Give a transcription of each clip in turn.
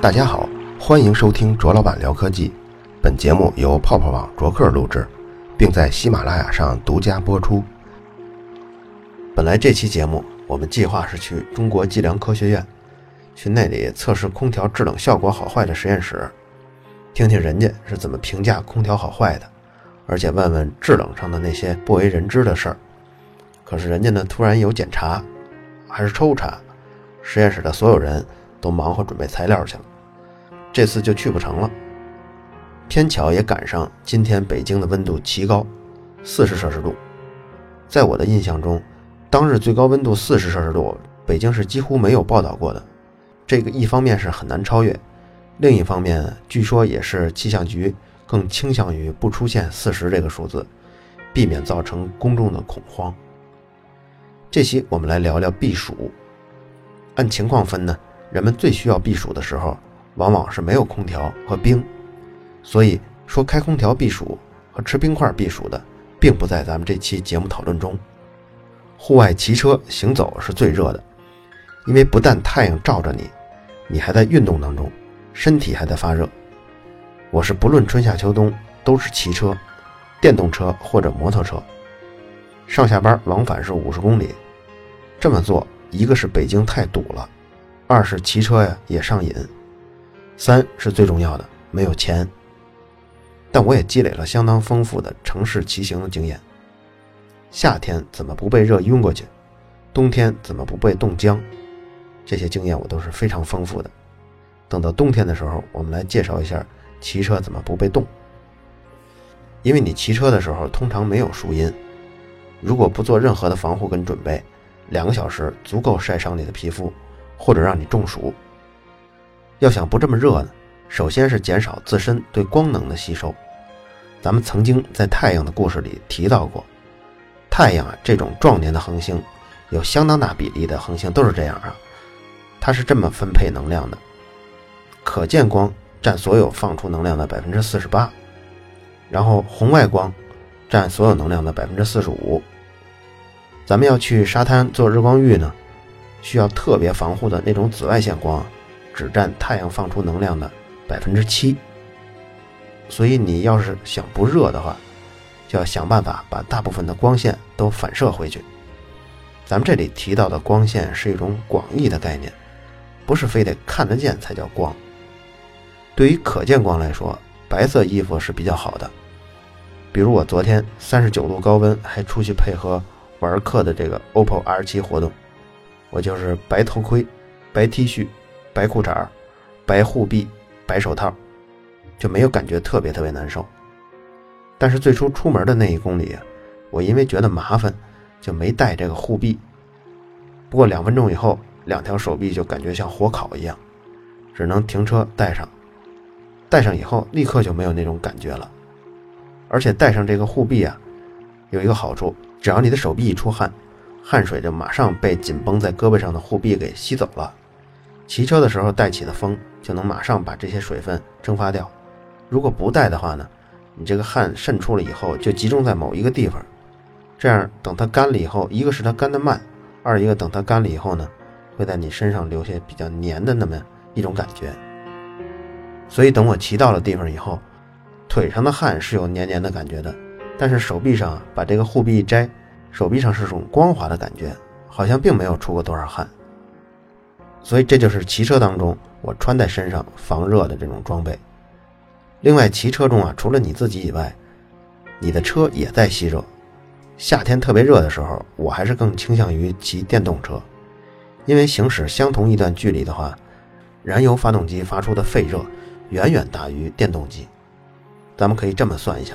大家好，欢迎收听卓老板聊科技。本节目由泡泡网卓克录制，并在喜马拉雅上独家播出。本来这期节目我们计划是去中国计量科学院，去那里测试空调制冷效果好坏的实验室，听听人家是怎么评价空调好坏的，而且问问制冷上的那些不为人知的事儿。可是人家呢突然有检查，还是抽查，实验室的所有人都忙活准备材料去了，这次就去不成了。偏巧也赶上今天北京的温度奇高，四十摄氏度。在我的印象中，当日最高温度四十摄氏度，北京是几乎没有报道过的。这个一方面是很难超越，另一方面据说也是气象局更倾向于不出现四十这个数字，避免造成公众的恐慌。这期我们来聊聊避暑。按情况分呢，人们最需要避暑的时候，往往是没有空调和冰。所以说，开空调避暑和吃冰块避暑的，并不在咱们这期节目讨论中。户外骑车行走是最热的，因为不但太阳照着你，你还在运动当中，身体还在发热。我是不论春夏秋冬都是骑车，电动车或者摩托车。上下班往返是五十公里，这么做，一个是北京太堵了，二是骑车呀也上瘾，三是最重要的没有钱。但我也积累了相当丰富的城市骑行的经验。夏天怎么不被热晕过去？冬天怎么不被冻僵？这些经验我都是非常丰富的。等到冬天的时候，我们来介绍一下骑车怎么不被冻。因为你骑车的时候通常没有树荫，如果不做任何的防护跟准备，两个小时足够晒伤你的皮肤，或者让你中暑。要想不这么热呢，首先是减少自身对光能的吸收。咱们曾经在太阳的故事里提到过，太阳啊这种壮年的恒星，有相当大比例的恒星都是这样啊，它是这么分配能量的：可见光占所有放出能量的百分之四十八。然后红外光占所有能量的百分之四十五。咱们要去沙滩做日光浴呢，需要特别防护的那种紫外线光，只占太阳放出能量的百分之七。所以你要是想不热的话，就要想办法把大部分的光线都反射回去。咱们这里提到的光线是一种广义的概念，不是非得看得见才叫光。对于可见光来说，白色衣服是比较好的，比如我昨天三十九度高温还出去配合玩客的这个 OPPO R7 活动，我就是白头盔、白 T 恤、白裤衩、白护臂、白手套，就没有感觉特别特别难受。但是最初出门的那一公里，我因为觉得麻烦，就没带这个护臂。不过两分钟以后，两条手臂就感觉像火烤一样，只能停车戴上。戴上以后，立刻就没有那种感觉了。而且戴上这个护臂啊，有一个好处，只要你的手臂一出汗，汗水就马上被紧绷在胳膊上的护臂给吸走了。骑车的时候带起的风就能马上把这些水分蒸发掉。如果不带的话呢，你这个汗渗出了以后就集中在某一个地方，这样等它干了以后，一个是它干得慢，二一个等它干了以后呢，会在你身上留下比较黏的那么一种感觉。所以等我骑到了地方以后，腿上的汗是有黏黏的感觉的，但是手臂上把这个护臂一摘，手臂上是种光滑的感觉，好像并没有出过多少汗。所以这就是骑车当中我穿在身上防热的这种装备。另外，骑车中啊，除了你自己以外，你的车也在吸热。夏天特别热的时候，我还是更倾向于骑电动车，因为行驶相同一段距离的话，燃油发动机发出的废热。远远大于电动机，咱们可以这么算一下：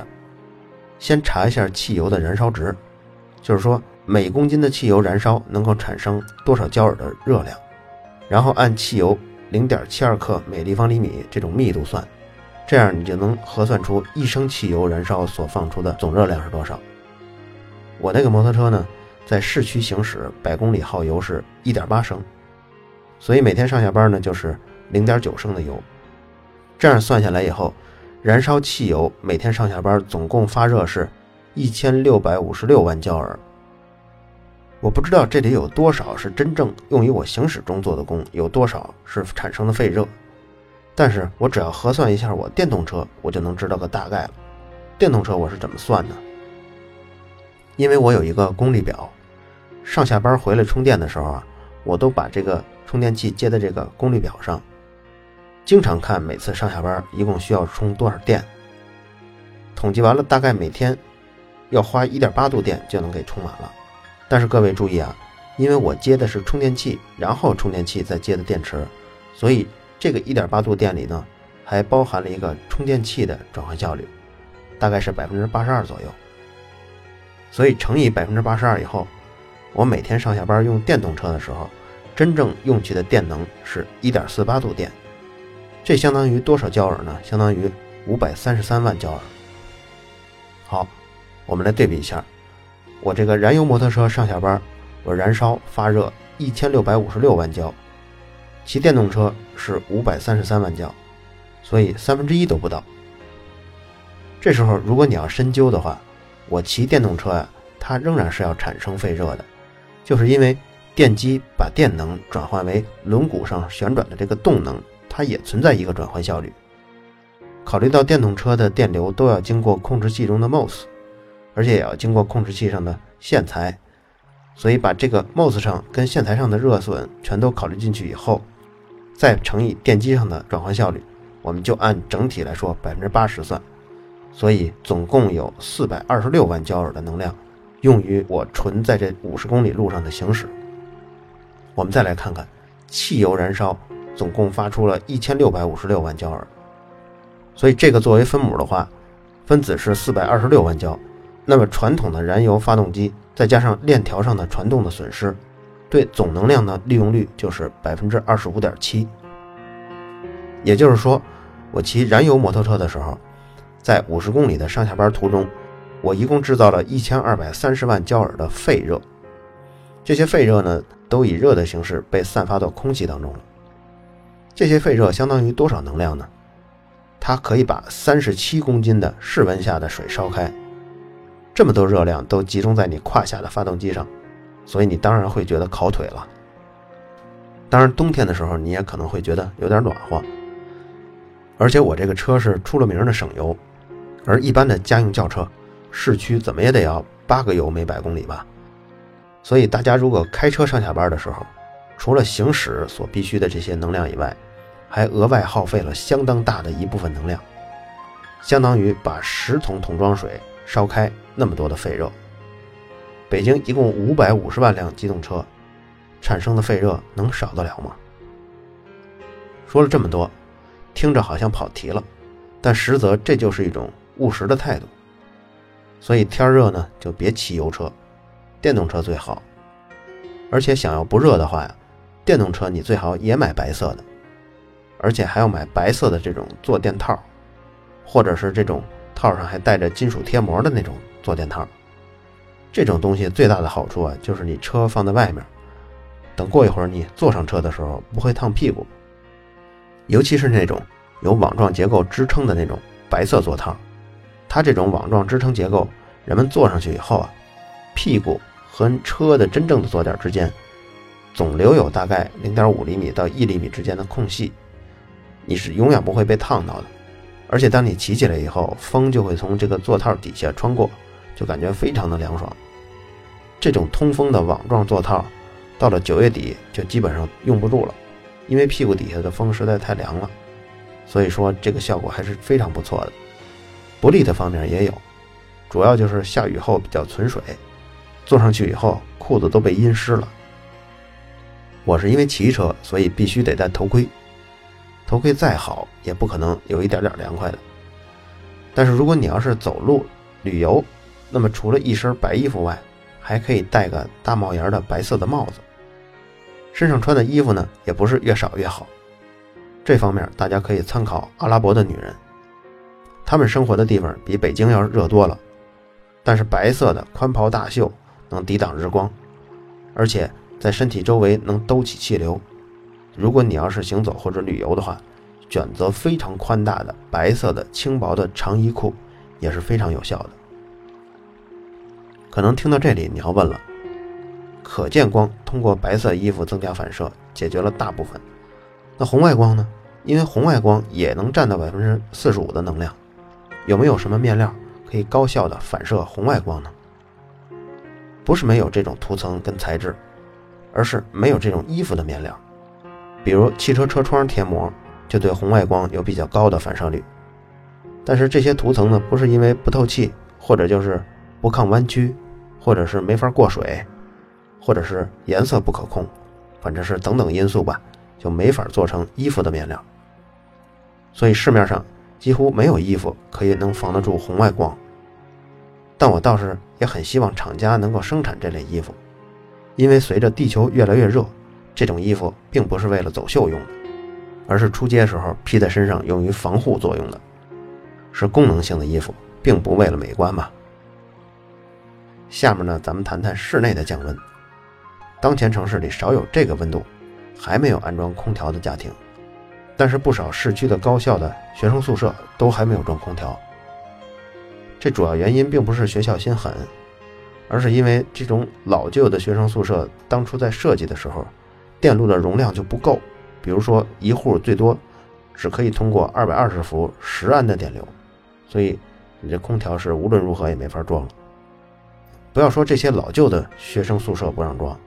先查一下汽油的燃烧值，就是说每公斤的汽油燃烧能够产生多少焦耳的热量，然后按汽油零点七二克每立方厘米这种密度算，这样你就能核算出一升汽油燃烧所放出的总热量是多少。我那个摩托车呢，在市区行驶百公里耗油是一点八升，所以每天上下班呢就是零点九升的油。这样算下来以后，燃烧汽油每天上下班总共发热是一千六百五十六万焦耳。我不知道这里有多少是真正用于我行驶中做的功，有多少是产生的废热。但是我只要核算一下我电动车，我就能知道个大概了。电动车我是怎么算的？因为我有一个功率表，上下班回来充电的时候啊，我都把这个充电器接在这个功率表上，经常看每次上下班一共需要充多少电。统计完了，大概每天要花一点八度电就能给充满了。但是各位注意啊，因为我接的是充电器，然后充电器再接的电池，所以。这个一点八度电里呢，还包含了一个充电器的转换效率，大概是百分之八十二左右。所以乘以百分之八十二以后，我每天上下班用电动车的时候，真正用去的电能是一点四八度电。这相当于多少焦耳呢？相当于五百三十三万焦耳。好，我们来对比一下，我这个燃油摩托车上下班，我燃烧发热一千六百五十六万焦。骑电动车是五百三十三万焦，所以三分之一都不到。这时候，如果你要深究的话，我骑电动车呀，它仍然是要产生废热的，就是因为电机把电能转换为轮毂上旋转的这个动能，它也存在一个转换效率。考虑到电动车的电流都要经过控制器中的 MOS，而且也要经过控制器上的线材，所以把这个 MOS 上跟线材上的热损全都考虑进去以后。再乘以电机上的转换效率，我们就按整体来说百分之八十算，所以总共有四百二十六万焦耳的能量用于我纯在这五十公里路上的行驶。我们再来看看，汽油燃烧总共发出了一千六百五十六万焦耳，所以这个作为分母的话，分子是四百二十六万焦，那么传统的燃油发动机再加上链条上的传动的损失。对总能量的利用率就是百分之二十五点七，也就是说，我骑燃油摩托车的时候，在五十公里的上下班途中，我一共制造了一千二百三十万焦耳的废热。这些废热呢，都以热的形式被散发到空气当中了。这些废热相当于多少能量呢？它可以把三十七公斤的室温下的水烧开，这么多热量都集中在你胯下的发动机上。所以你当然会觉得烤腿了。当然，冬天的时候你也可能会觉得有点暖和。而且我这个车是出了名的省油，而一般的家用轿车，市区怎么也得要八个油每百公里吧。所以大家如果开车上下班的时候，除了行驶所必须的这些能量以外，还额外耗费了相当大的一部分能量，相当于把十桶桶装水烧开那么多的废热。北京一共五百五十万辆机动车，产生的废热能少得了吗？说了这么多，听着好像跑题了，但实则这就是一种务实的态度。所以天热呢，就别骑油车，电动车最好。而且想要不热的话呀，电动车你最好也买白色的，而且还要买白色的这种坐垫套，或者是这种套上还带着金属贴膜的那种坐垫套。这种东西最大的好处啊，就是你车放在外面，等过一会儿你坐上车的时候不会烫屁股。尤其是那种有网状结构支撑的那种白色座套，它这种网状支撑结构，人们坐上去以后啊，屁股和车的真正的坐垫之间总留有大概零点五厘米到一厘米之间的空隙，你是永远不会被烫到的。而且当你骑起来以后，风就会从这个座套底下穿过。就感觉非常的凉爽。这种通风的网状座套，到了九月底就基本上用不住了，因为屁股底下的风实在太凉了。所以说这个效果还是非常不错的。不利的方面也有，主要就是下雨后比较存水，坐上去以后裤子都被阴湿了。我是因为骑车，所以必须得戴头盔。头盔再好，也不可能有一点点凉快的。但是如果你要是走路旅游，那么除了一身白衣服外，还可以戴个大帽檐的白色的帽子。身上穿的衣服呢，也不是越少越好。这方面大家可以参考阿拉伯的女人，她们生活的地方比北京要热多了。但是白色的宽袍大袖能抵挡日光，而且在身体周围能兜起气流。如果你要是行走或者旅游的话，选择非常宽大的白色的轻薄的长衣裤也是非常有效的。可能听到这里，你要问了：可见光通过白色衣服增加反射，解决了大部分。那红外光呢？因为红外光也能占到百分之四十五的能量，有没有什么面料可以高效的反射红外光呢？不是没有这种涂层跟材质，而是没有这种衣服的面料。比如汽车车窗贴膜就对红外光有比较高的反射率，但是这些涂层呢，不是因为不透气，或者就是不抗弯曲，或者是没法过水。或者是颜色不可控，反正是等等因素吧，就没法做成衣服的面料。所以市面上几乎没有衣服可以能防得住红外光。但我倒是也很希望厂家能够生产这类衣服，因为随着地球越来越热，这种衣服并不是为了走秀用的，而是出街时候披在身上用于防护作用的，是功能性的衣服，并不为了美观嘛。下面呢，咱们谈谈室内的降温。当前城市里少有这个温度还没有安装空调的家庭，但是不少市区的高校的学生宿舍都还没有装空调。这主要原因并不是学校心狠，而是因为这种老旧的学生宿舍当初在设计的时候，电路的容量就不够。比如说一户最多只可以通过二百二十伏十安的电流，所以你这空调是无论如何也没法装了。不要说这些老旧的学生宿舍不让装。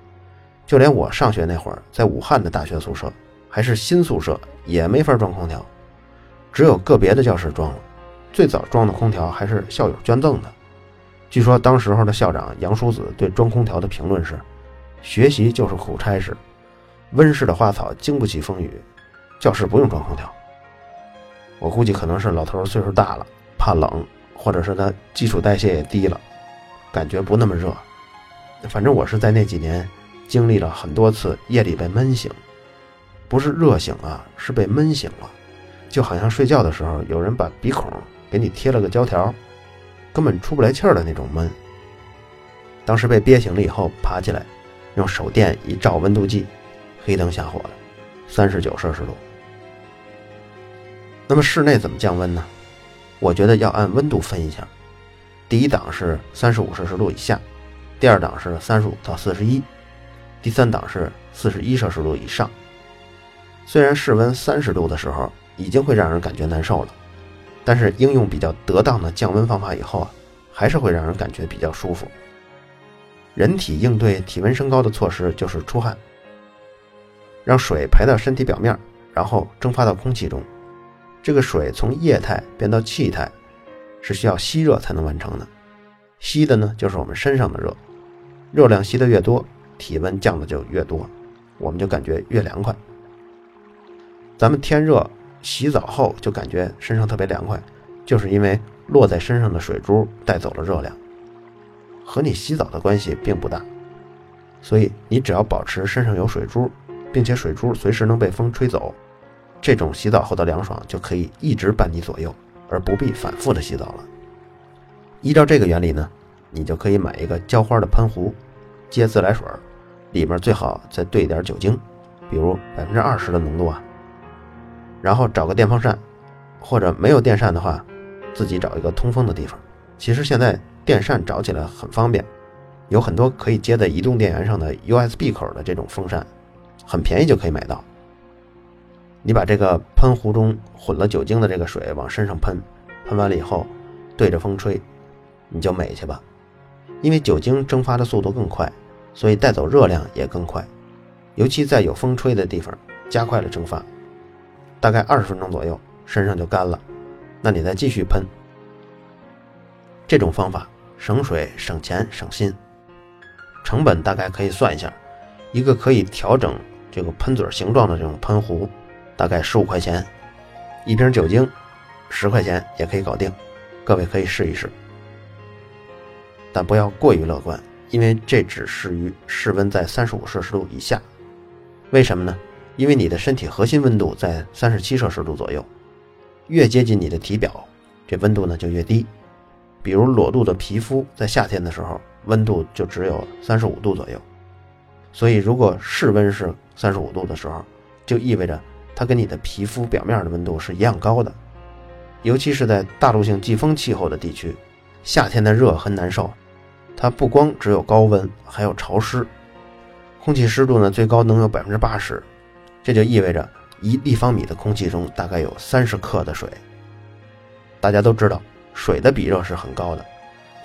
就连我上学那会儿，在武汉的大学宿舍，还是新宿舍，也没法装空调，只有个别的教室装了。最早装的空调还是校友捐赠的。据说当时候的校长杨叔子对装空调的评论是：“学习就是苦差事，温室的花草经不起风雨，教室不用装空调。”我估计可能是老头岁数大了，怕冷，或者是他基础代谢也低了，感觉不那么热。反正我是在那几年。经历了很多次夜里被闷醒，不是热醒啊，是被闷醒了，就好像睡觉的时候有人把鼻孔给你贴了个胶条，根本出不来气儿的那种闷。当时被憋醒了以后，爬起来，用手电一照温度计，黑灯瞎火的，三十九摄氏度。那么室内怎么降温呢？我觉得要按温度分一下，第一档是三十五摄氏度以下，第二档是三十五到四十一。第三档是四十一摄氏度以上，虽然室温三十度的时候已经会让人感觉难受了，但是应用比较得当的降温方法以后啊，还是会让人感觉比较舒服。人体应对体温升高的措施就是出汗，让水排到身体表面，然后蒸发到空气中。这个水从液态变到气态，是需要吸热才能完成的。吸的呢，就是我们身上的热，热量吸的越多。体温降的就越多，我们就感觉越凉快。咱们天热洗澡后就感觉身上特别凉快，就是因为落在身上的水珠带走了热量，和你洗澡的关系并不大。所以你只要保持身上有水珠，并且水珠随时能被风吹走，这种洗澡后的凉爽就可以一直伴你左右，而不必反复的洗澡了。依照这个原理呢，你就可以买一个浇花的喷壶，接自来水。里面最好再兑点酒精，比如百分之二十的浓度啊。然后找个电风扇，或者没有电扇的话，自己找一个通风的地方。其实现在电扇找起来很方便，有很多可以接在移动电源上的 USB 口的这种风扇，很便宜就可以买到。你把这个喷壶中混了酒精的这个水往身上喷，喷完了以后对着风吹，你就美去吧，因为酒精蒸发的速度更快。所以带走热量也更快，尤其在有风吹的地方，加快了蒸发。大概二十分钟左右，身上就干了。那你再继续喷。这种方法省水、省钱、省心，成本大概可以算一下，一个可以调整这个喷嘴形状的这种喷壶，大概十五块钱；一瓶酒精，十块钱也可以搞定。各位可以试一试，但不要过于乐观。因为这只适于室温在三十五摄氏度以下，为什么呢？因为你的身体核心温度在三十七摄氏度左右，越接近你的体表，这温度呢就越低。比如裸露的皮肤在夏天的时候，温度就只有三十五度左右。所以如果室温是三十五度的时候，就意味着它跟你的皮肤表面的温度是一样高的。尤其是在大陆性季风气候的地区，夏天的热很难受。它不光只有高温，还有潮湿，空气湿度呢最高能有百分之八十，这就意味着一立方米的空气中大概有三十克的水。大家都知道，水的比热是很高的，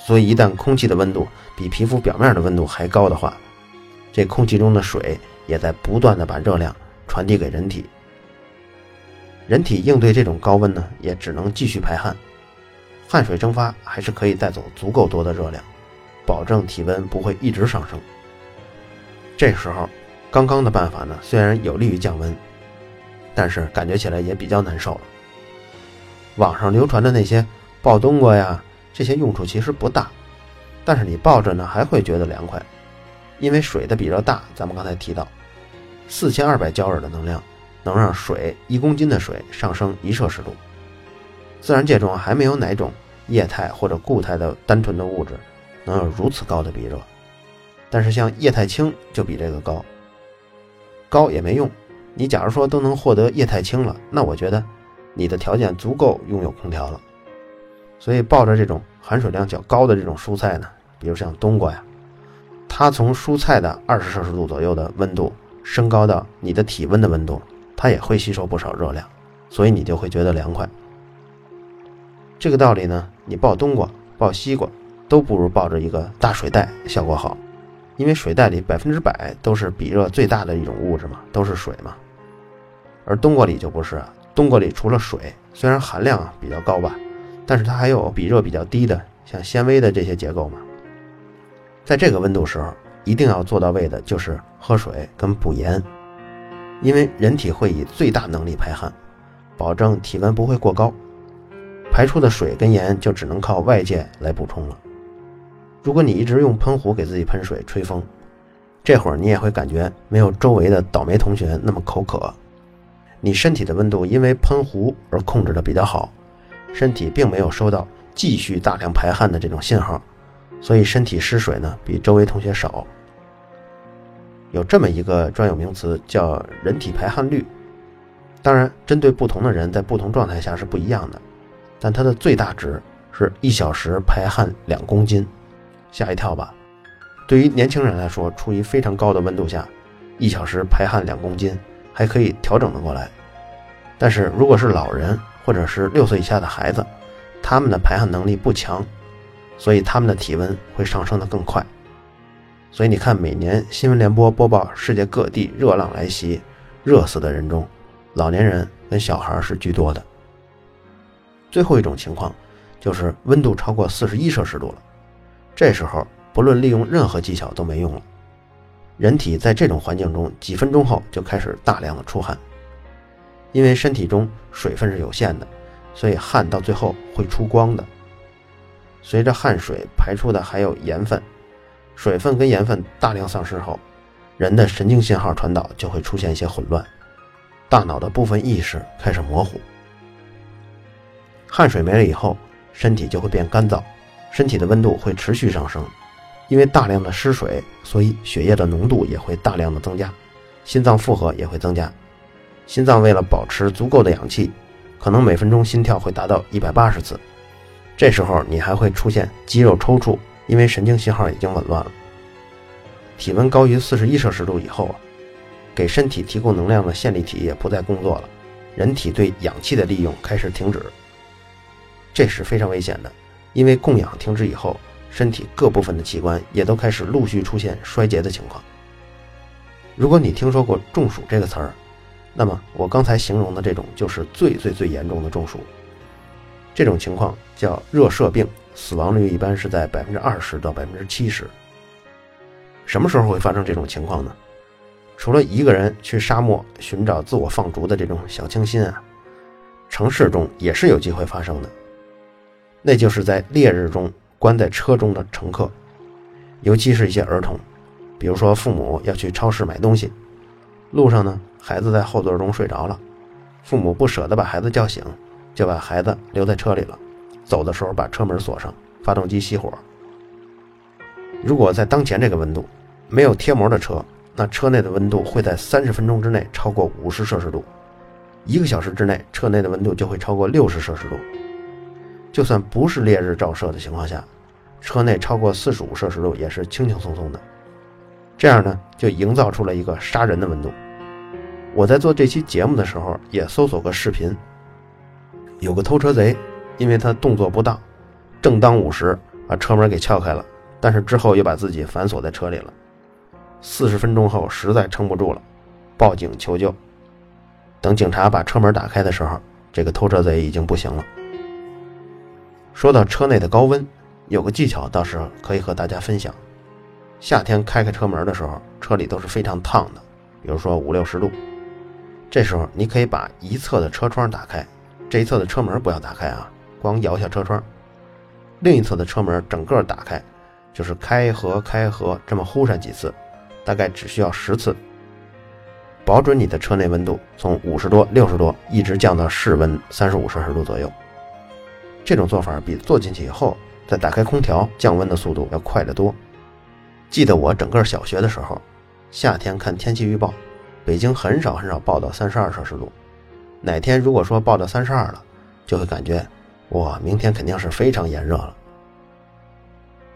所以一旦空气的温度比皮肤表面的温度还高的话，这空气中的水也在不断的把热量传递给人体。人体应对这种高温呢，也只能继续排汗，汗水蒸发还是可以带走足够多的热量，保证体温不会一直上升。这时候，刚刚的办法呢，虽然有利于降温，但是感觉起来也比较难受了。网上流传的那些抱冬瓜呀，这些用处其实不大，但是你抱着呢还会觉得凉快，因为水的比热大。咱们刚才提到，四千二百焦耳的能量。能让水一公斤的水上升一摄氏度。自然界中还没有哪种液态或者固态的单纯的物质能有如此高的比热，但是像液态氢就比这个高。高也没用，你假如说都能获得液态氢了，那我觉得你的条件足够拥有空调了。所以抱着这种含水量较高的这种蔬菜呢，比如像冬瓜呀，它从蔬菜的二十摄氏度左右的温度升高到你的体温的温度。它也会吸收不少热量，所以你就会觉得凉快。这个道理呢，你抱冬瓜、抱西瓜都不如抱着一个大水袋效果好，因为水袋里百分之百都是比热最大的一种物质嘛，都是水嘛。而冬瓜里就不是啊，冬瓜里除了水，虽然含量比较高吧，但是它还有比热比较低的，像纤维的这些结构嘛。在这个温度时候，一定要做到位的就是喝水跟补盐。因为人体会以最大能力排汗，保证体温不会过高，排出的水跟盐就只能靠外界来补充了。如果你一直用喷壶给自己喷水、吹风，这会儿你也会感觉没有周围的倒霉同学那么口渴。你身体的温度因为喷壶而控制的比较好，身体并没有收到继续大量排汗的这种信号，所以身体失水呢比周围同学少。有这么一个专有名词叫人体排汗率，当然针对不同的人在不同状态下是不一样的，但它的最大值是一小时排汗两公斤，吓一跳吧？对于年轻人来说，处于非常高的温度下，一小时排汗两公斤还可以调整的过来，但是如果是老人或者是六岁以下的孩子，他们的排汗能力不强，所以他们的体温会上升的更快。所以你看，每年新闻联播播报世界各地热浪来袭，热死的人中，老年人跟小孩是居多的。最后一种情况，就是温度超过四十一摄氏度了，这时候不论利用任何技巧都没用了。人体在这种环境中，几分钟后就开始大量的出汗，因为身体中水分是有限的，所以汗到最后会出光的。随着汗水排出的还有盐分。水分跟盐分大量丧失后，人的神经信号传导就会出现一些混乱，大脑的部分意识开始模糊。汗水没了以后，身体就会变干燥，身体的温度会持续上升，因为大量的失水，所以血液的浓度也会大量的增加，心脏负荷也会增加。心脏为了保持足够的氧气，可能每分钟心跳会达到一百八十次，这时候你还会出现肌肉抽搐。因为神经信号已经紊乱了，体温高于四十一摄氏度以后啊，给身体提供能量的线粒体也不再工作了，人体对氧气的利用开始停止，这是非常危险的，因为供氧停止以后，身体各部分的器官也都开始陆续出现衰竭的情况。如果你听说过中暑这个词儿，那么我刚才形容的这种就是最最最严重的中暑，这种情况叫热射病。死亡率一般是在百分之二十到百分之七十。什么时候会发生这种情况呢？除了一个人去沙漠寻找自我放逐的这种小清新啊，城市中也是有机会发生的。那就是在烈日中关在车中的乘客，尤其是一些儿童，比如说父母要去超市买东西，路上呢孩子在后座中睡着了，父母不舍得把孩子叫醒，就把孩子留在车里了。走的时候把车门锁上，发动机熄火。如果在当前这个温度，没有贴膜的车，那车内的温度会在三十分钟之内超过五十摄氏度，一个小时之内车内的温度就会超过六十摄氏度。就算不是烈日照射的情况下，车内超过四十五摄氏度也是轻轻松松的。这样呢就营造出了一个杀人的温度。我在做这期节目的时候也搜索过视频，有个偷车贼，因为他动作不当，正当午时把车门给撬开了，但是之后又把自己反锁在车里了。四十分钟后实在撑不住了，报警求救。等警察把车门打开的时候，这个偷车贼已经不行了。说到车内的高温，有个技巧倒是可以和大家分享。夏天开开车门的时候，车里都是非常烫的，比如说五六十度。这时候你可以把一侧的车窗打开，这一侧的车门不要打开啊，光摇下车窗。另一侧的车门整个打开，就是开合开合这么呼上几次，大概只需要十次。保准你的车内温度从五十多、六十多一直降到室温三十五摄氏度左右。这种做法比坐进去以后再打开空调降温的速度要快得多。记得我整个小学的时候，夏天看天气预报，北京很少很少报到三十二摄氏度。哪天如果说报到三十二了，就会感觉哇，明天肯定是非常炎热了。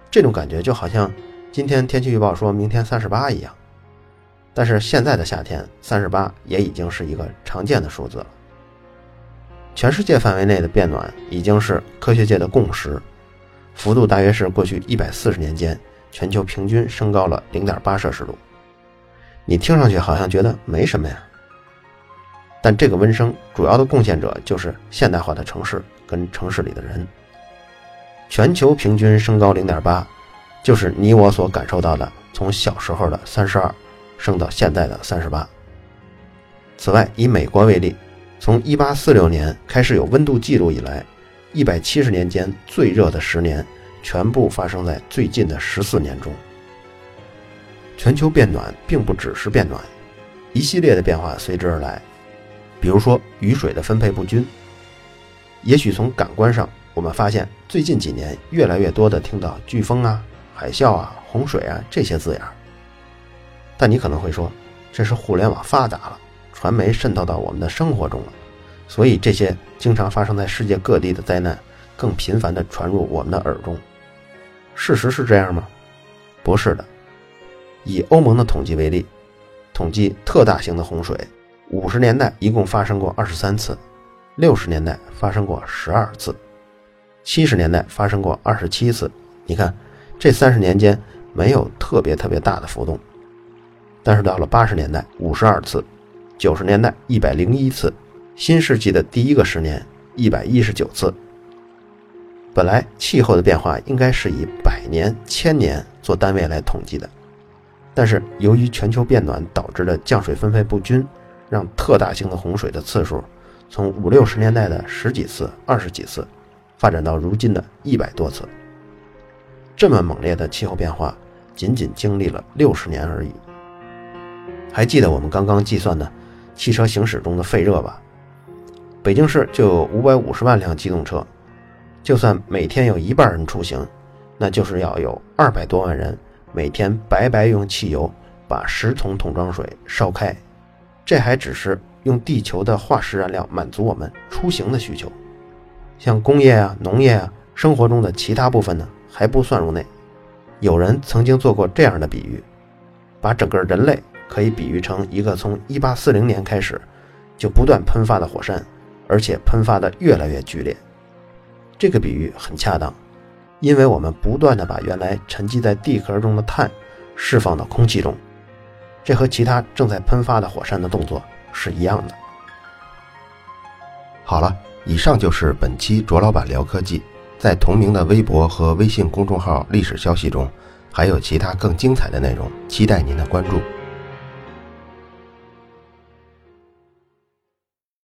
这种感觉就好像今天天气预报说明天三十八一样。但是现在的夏天，三十八也已经是一个常见的数字了。全世界范围内的变暖已经是科学界的共识，幅度大约是过去一百四十年间全球平均升高了零点八摄氏度。你听上去好像觉得没什么呀，但这个温升主要的贡献者就是现代化的城市跟城市里的人。全球平均升高零点八，就是你我所感受到的从小时候的三十二。升到现在的三十八。此外，以美国为例，从一八四六年开始有温度记录以来，一百七十年间最热的十年，全部发生在最近的十四年中。全球变暖并不只是变暖，一系列的变化随之而来，比如说雨水的分配不均。也许从感官上，我们发现最近几年越来越多的听到飓风啊、海啸啊、洪水啊这些字眼。但你可能会说，这是互联网发达了，传媒渗透到我们的生活中了，所以这些经常发生在世界各地的灾难更频繁地传入我们的耳中。事实是这样吗？不是的。以欧盟的统计为例，统计特大型的洪水，五十年代一共发生过二十三次，六十年代发生过十二次，七十年代发生过二十七次。你看，这三十年间没有特别特别大的浮动。但是到了八十年代，五十二次；九十年代一百零一次；新世纪的第一个十年，一百一十九次。本来气候的变化应该是以百年、千年做单位来统计的，但是由于全球变暖导致的降水分配不均，让特大型的洪水的次数从五六十年代的十几次、二十几次，发展到如今的一百多次。这么猛烈的气候变化，仅仅经历了六十年而已。还记得我们刚刚计算的汽车行驶中的废热吧？北京市就有五百五十万辆机动车，就算每天有一半人出行，那就是要有二百多万人每天白白用汽油把十桶桶装水烧开。这还只是用地球的化石燃料满足我们出行的需求，像工业啊、农业啊、生活中的其他部分呢，还不算入内。有人曾经做过这样的比喻，把整个人类。可以比喻成一个从1840年开始就不断喷发的火山，而且喷发的越来越剧烈。这个比喻很恰当，因为我们不断的把原来沉积在地壳中的碳释放到空气中，这和其他正在喷发的火山的动作是一样的。好了，以上就是本期卓老板聊科技，在同名的微博和微信公众号历史消息中，还有其他更精彩的内容，期待您的关注。